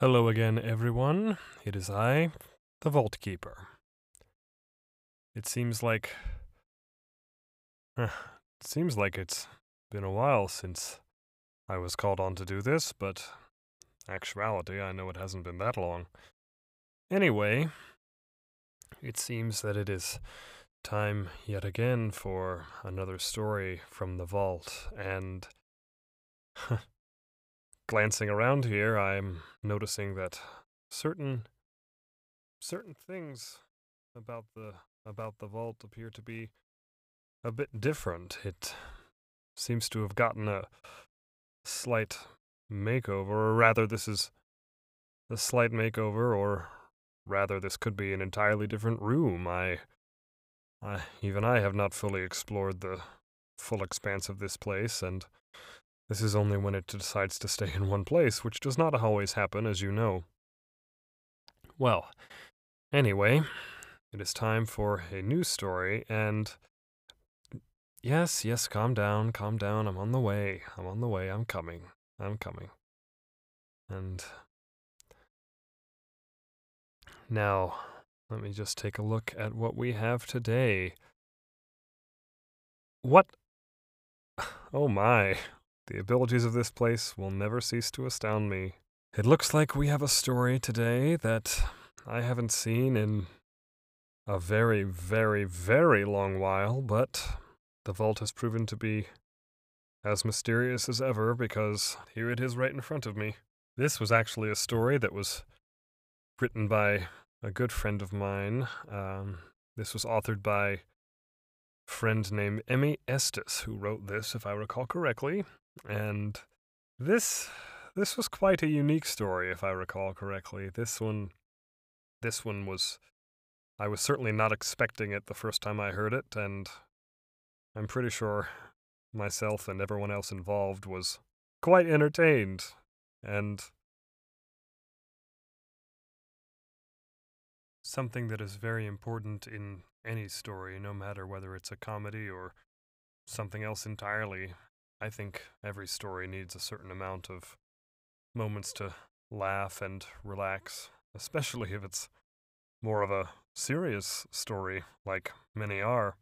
Hello again, everyone. It is I, the Vault Keeper. It seems like. it seems like it's been a while since I was called on to do this, but actuality, I know it hasn't been that long. Anyway, it seems that it is time yet again for another story from the vault, and glancing around here, I'm noticing that certain certain things about the about the vault appear to be a bit different. It seems to have gotten a slight makeover, or rather, this is a slight makeover, or rather, this could be an entirely different room. I, I even I have not fully explored the full expanse of this place, and this is only when it decides to stay in one place, which does not always happen, as you know. Well, anyway, it is time for a new story, and. Yes, yes, calm down, calm down. I'm on the way. I'm on the way. I'm coming. I'm coming. And. Now, let me just take a look at what we have today. What? Oh my. The abilities of this place will never cease to astound me. It looks like we have a story today that I haven't seen in a very, very, very long while, but the vault has proven to be as mysterious as ever because here it is right in front of me. This was actually a story that was written by a good friend of mine. Um, this was authored by a friend named Emie Estes, who wrote this, if I recall correctly. And this this was quite a unique story, if I recall correctly. This one this one was I was certainly not expecting it the first time I heard it, and I'm pretty sure myself and everyone else involved was quite entertained. And something that is very important in any story, no matter whether it's a comedy or something else entirely, I think every story needs a certain amount of moments to laugh and relax, especially if it's more of a serious story, like many are.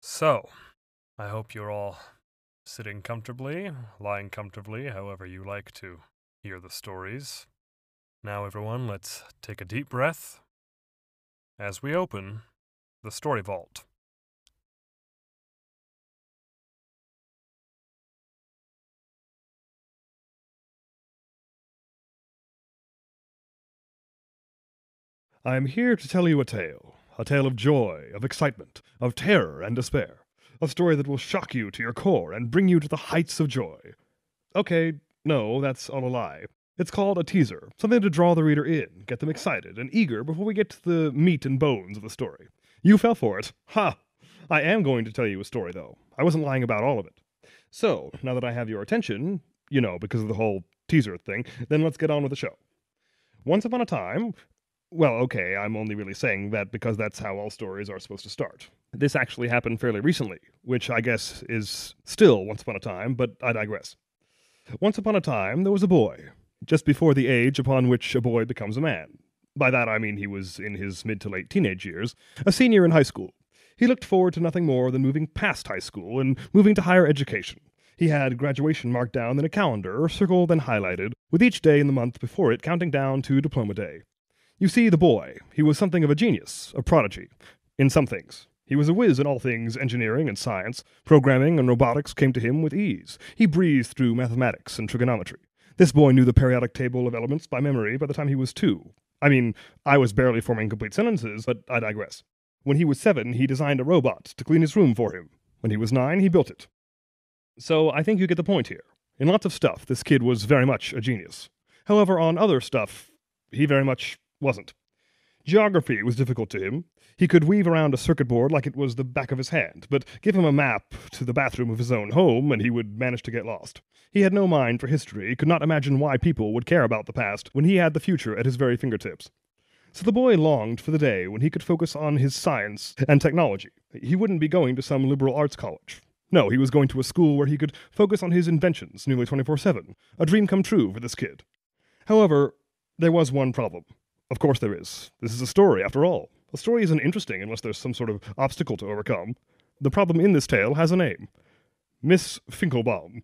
So, I hope you're all sitting comfortably, lying comfortably, however you like to hear the stories. Now, everyone, let's take a deep breath as we open the Story Vault. I am here to tell you a tale. A tale of joy, of excitement, of terror and despair. A story that will shock you to your core and bring you to the heights of joy. Okay, no, that's all a lie. It's called a teaser, something to draw the reader in, get them excited and eager before we get to the meat and bones of the story. You fell for it. Ha! I am going to tell you a story, though. I wasn't lying about all of it. So, now that I have your attention, you know, because of the whole teaser thing, then let's get on with the show. Once upon a time, well, okay, I'm only really saying that because that's how all stories are supposed to start. This actually happened fairly recently, which I guess is still once upon a time, but I digress. Once upon a time, there was a boy, just before the age upon which a boy becomes a man. By that I mean he was in his mid to late teenage years, a senior in high school. He looked forward to nothing more than moving past high school and moving to higher education. He had graduation marked down in a calendar, or circled and highlighted, with each day in the month before it counting down to diploma day. You see, the boy, he was something of a genius, a prodigy, in some things. He was a whiz in all things engineering and science. Programming and robotics came to him with ease. He breezed through mathematics and trigonometry. This boy knew the periodic table of elements by memory by the time he was two. I mean, I was barely forming complete sentences, but I digress. When he was seven, he designed a robot to clean his room for him. When he was nine, he built it. So I think you get the point here. In lots of stuff, this kid was very much a genius. However, on other stuff, he very much wasn't. Geography was difficult to him. He could weave around a circuit board like it was the back of his hand, but give him a map to the bathroom of his own home and he would manage to get lost. He had no mind for history, could not imagine why people would care about the past when he had the future at his very fingertips. So the boy longed for the day when he could focus on his science and technology. He wouldn't be going to some liberal arts college. No, he was going to a school where he could focus on his inventions nearly 24 7. A dream come true for this kid. However, There was one problem. Of course there is. This is a story, after all. A story isn't interesting unless there's some sort of obstacle to overcome. The problem in this tale has a name Miss Finkelbaum.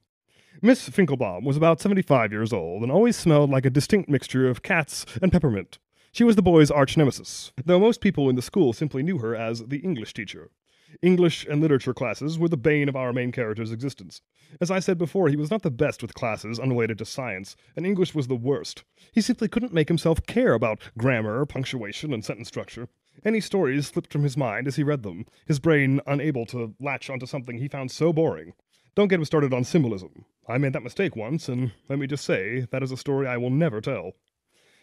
Miss Finkelbaum was about 75 years old and always smelled like a distinct mixture of cats and peppermint. She was the boy's arch nemesis, though most people in the school simply knew her as the English teacher. English and literature classes were the bane of our main character's existence. As I said before, he was not the best with classes unrelated to science, and English was the worst. He simply couldn't make himself care about grammar, punctuation, and sentence structure. Any stories slipped from his mind as he read them, his brain unable to latch onto something he found so boring. Don't get him started on symbolism. I made that mistake once, and let me just say, that is a story I will never tell.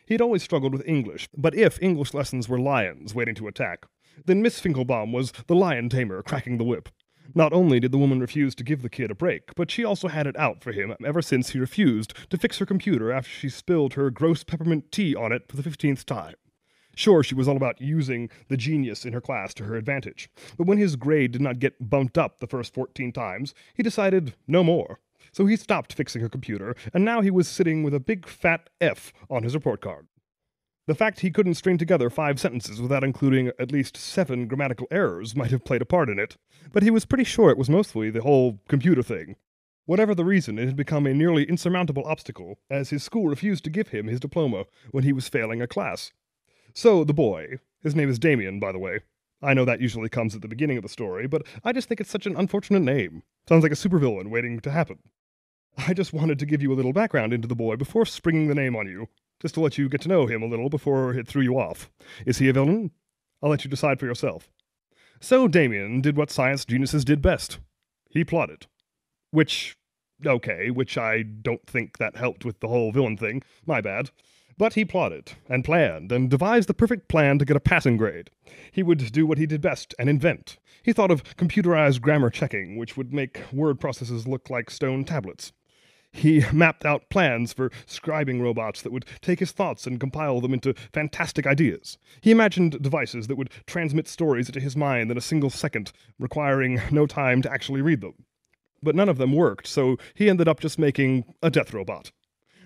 He had always struggled with English, but if English lessons were lions waiting to attack, then Miss Finkelbaum was the lion tamer cracking the whip. Not only did the woman refuse to give the kid a break, but she also had it out for him ever since he refused to fix her computer after she spilled her gross peppermint tea on it for the fifteenth time. Sure, she was all about using the genius in her class to her advantage, but when his grade did not get bumped up the first 14 times, he decided no more. So he stopped fixing her computer, and now he was sitting with a big fat F on his report card. The fact he couldn't string together five sentences without including at least seven grammatical errors might have played a part in it, but he was pretty sure it was mostly the whole computer thing. Whatever the reason, it had become a nearly insurmountable obstacle, as his school refused to give him his diploma when he was failing a class. So the boy, his name is Damien, by the way. I know that usually comes at the beginning of the story, but I just think it's such an unfortunate name. Sounds like a supervillain waiting to happen. I just wanted to give you a little background into the boy before springing the name on you, just to let you get to know him a little before it threw you off. Is he a villain? I'll let you decide for yourself. So Damien did what science geniuses did best. He plotted. Which, okay, which I don't think that helped with the whole villain thing. My bad. But he plotted, and planned, and devised the perfect plan to get a passing grade. He would do what he did best, and invent. He thought of computerized grammar checking, which would make word processes look like stone tablets. He mapped out plans for scribing robots that would take his thoughts and compile them into fantastic ideas. He imagined devices that would transmit stories into his mind in a single second, requiring no time to actually read them. But none of them worked, so he ended up just making a death robot.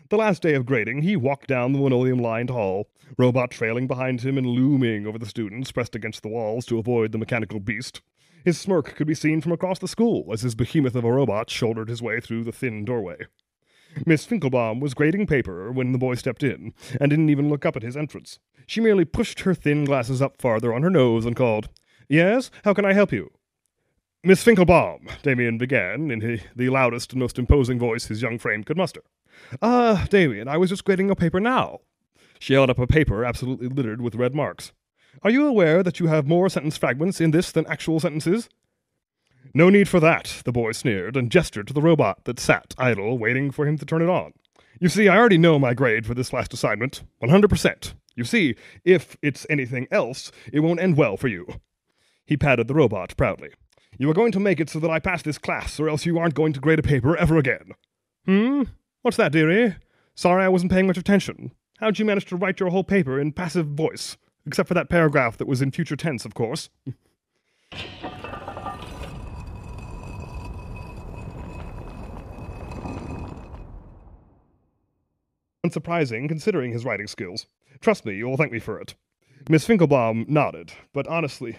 The last day of grading, he walked down the linoleum lined hall, robot trailing behind him and looming over the students pressed against the walls to avoid the mechanical beast. His smirk could be seen from across the school as his behemoth of a robot shouldered his way through the thin doorway. Miss Finkelbaum was grading paper when the boy stepped in, and didn't even look up at his entrance. She merely pushed her thin glasses up farther on her nose and called, Yes, how can I help you? Miss Finkelbaum, Damien began, in the loudest and most imposing voice his young frame could muster. Ah, uh, Damien, I was just grading a paper now. She held up a paper absolutely littered with red marks. Are you aware that you have more sentence fragments in this than actual sentences? No need for that, the boy sneered and gestured to the robot that sat idle, waiting for him to turn it on. You see, I already know my grade for this last assignment 100%. You see, if it's anything else, it won't end well for you. He patted the robot proudly. You are going to make it so that I pass this class, or else you aren't going to grade a paper ever again. Hmm? What's that, dearie? Sorry I wasn't paying much attention. How'd you manage to write your whole paper in passive voice? Except for that paragraph that was in future tense, of course. Unsurprising, considering his writing skills. Trust me, you'll thank me for it. Miss Finkelbaum nodded, but honestly,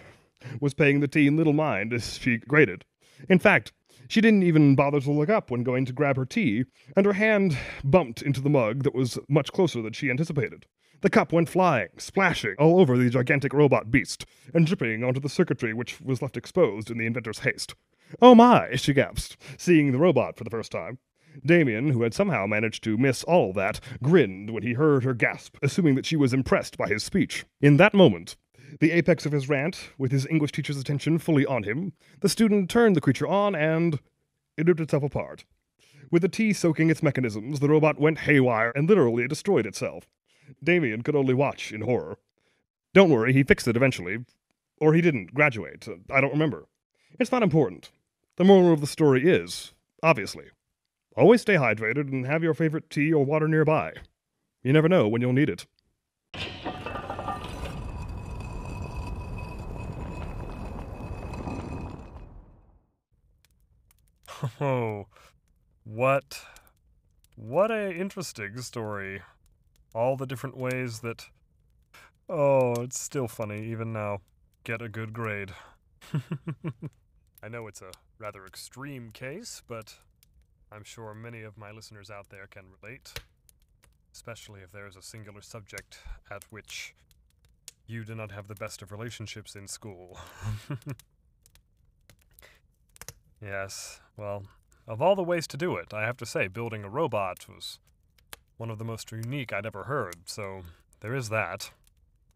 was paying the teen little mind as she graded. In fact, she didn't even bother to look up when going to grab her tea, and her hand bumped into the mug that was much closer than she anticipated. The cup went flying, splashing all over the gigantic robot beast, and dripping onto the circuitry which was left exposed in the inventor's haste. Oh my, she gasped, seeing the robot for the first time. Damien, who had somehow managed to miss all that, grinned when he heard her gasp, assuming that she was impressed by his speech. In that moment, the apex of his rant, with his English teacher's attention fully on him, the student turned the creature on and it ripped itself apart. With the tea soaking its mechanisms, the robot went haywire and literally destroyed itself. Damien could only watch in horror. Don't worry, he fixed it eventually. Or he didn't graduate. I don't remember. It's not important. The moral of the story is, obviously, always stay hydrated and have your favorite tea or water nearby. You never know when you'll need it. Oh, what what a interesting story. All the different ways that. Oh, it's still funny, even now. Get a good grade. I know it's a rather extreme case, but I'm sure many of my listeners out there can relate, especially if there is a singular subject at which you do not have the best of relationships in school. yes, well, of all the ways to do it, I have to say, building a robot was one of the most unique I'd ever heard, so there is that.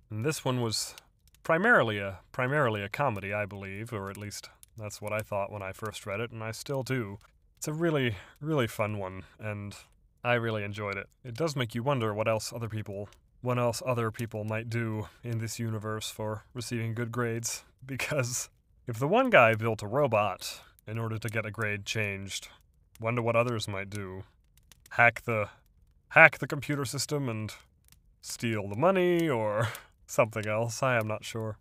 And this one was primarily a primarily a comedy, I believe, or at least that's what I thought when I first read it, and I still do. It's a really, really fun one, and I really enjoyed it. It does make you wonder what else other people what else other people might do in this universe for receiving good grades, because if the one guy built a robot in order to get a grade changed, wonder what others might do. Hack the hack the computer system and steal the money or something else. I am not sure.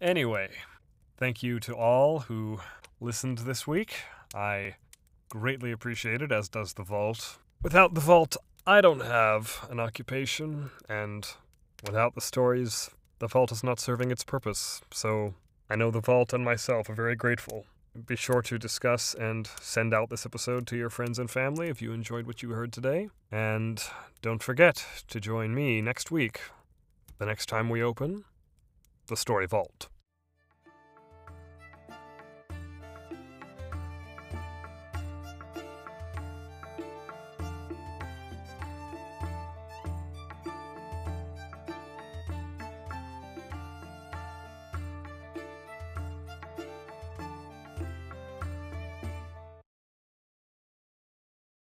Anyway, thank you to all who listened this week. I greatly appreciate it, as does the Vault. Without the Vault, I don't have an occupation, and without the stories, the Vault is not serving its purpose. So I know the Vault and myself are very grateful. Be sure to discuss and send out this episode to your friends and family if you enjoyed what you heard today. And don't forget to join me next week, the next time we open the Story Vault.